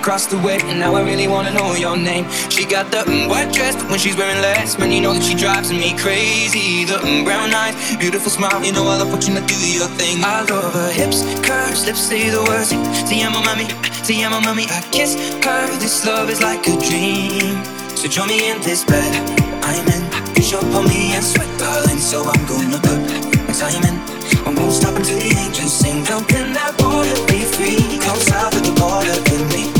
across the way, and now I really wanna know your name. She got the mm, white dress, but when she's wearing less, man, you know that she drives me crazy. The mm, brown eyes, beautiful smile, you know I love watching her do your thing. I love her hips, curves, lips say the words. See, I'm a mommy, see, I'm a mommy. I kiss her. This love is like a dream. So join me in this bed. I'm in. Push up on me and sweat, darling. So I'm gonna put my time in. I won't stop until the angels sing. Jump in that water, be free. Come south of the border with me.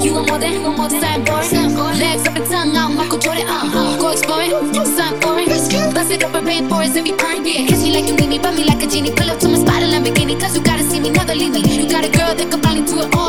you want more than one more signboard? Legs up and tongue out, Michael Jordan. Uh, go exploring, sign foreign. Bust it up and rainforest and be purring. Yeah, kiss me like you need me, rub me like a genie. Pull up to my spot in Lamborghini, cause you gotta see me, never leave me. You got a girl that can finally do it all.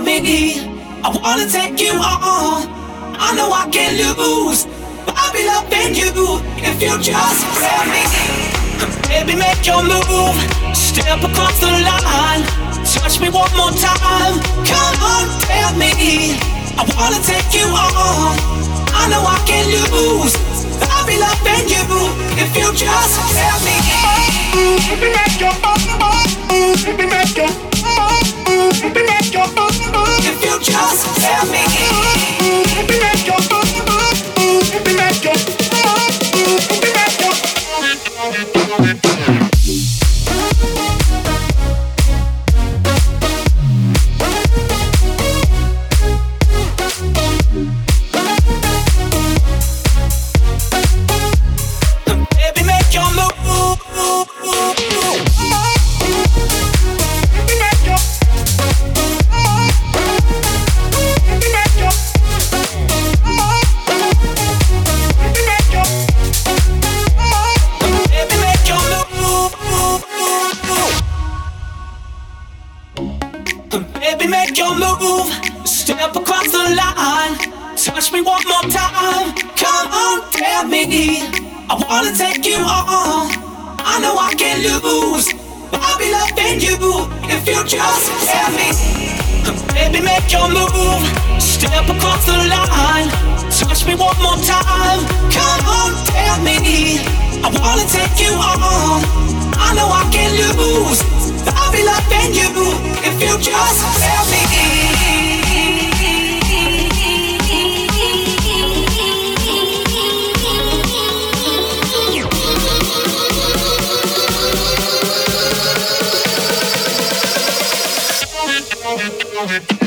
got me. I wanna take you on. I know I can lose, but I'll be loving you if you just tell me. Baby, make your move. Step across the line. Touch me one more time. Come on, tell me. I wanna take you on. I know I can lose. But I'll be loving you if you just tell me. Baby, make your move. Baby, make your if you just tell me. Baby, make your move. Step across the line. Touch me one more time. Come on, tell me. I wanna take you on. I know I can lose. I'll be loving you if you just tell me. move it.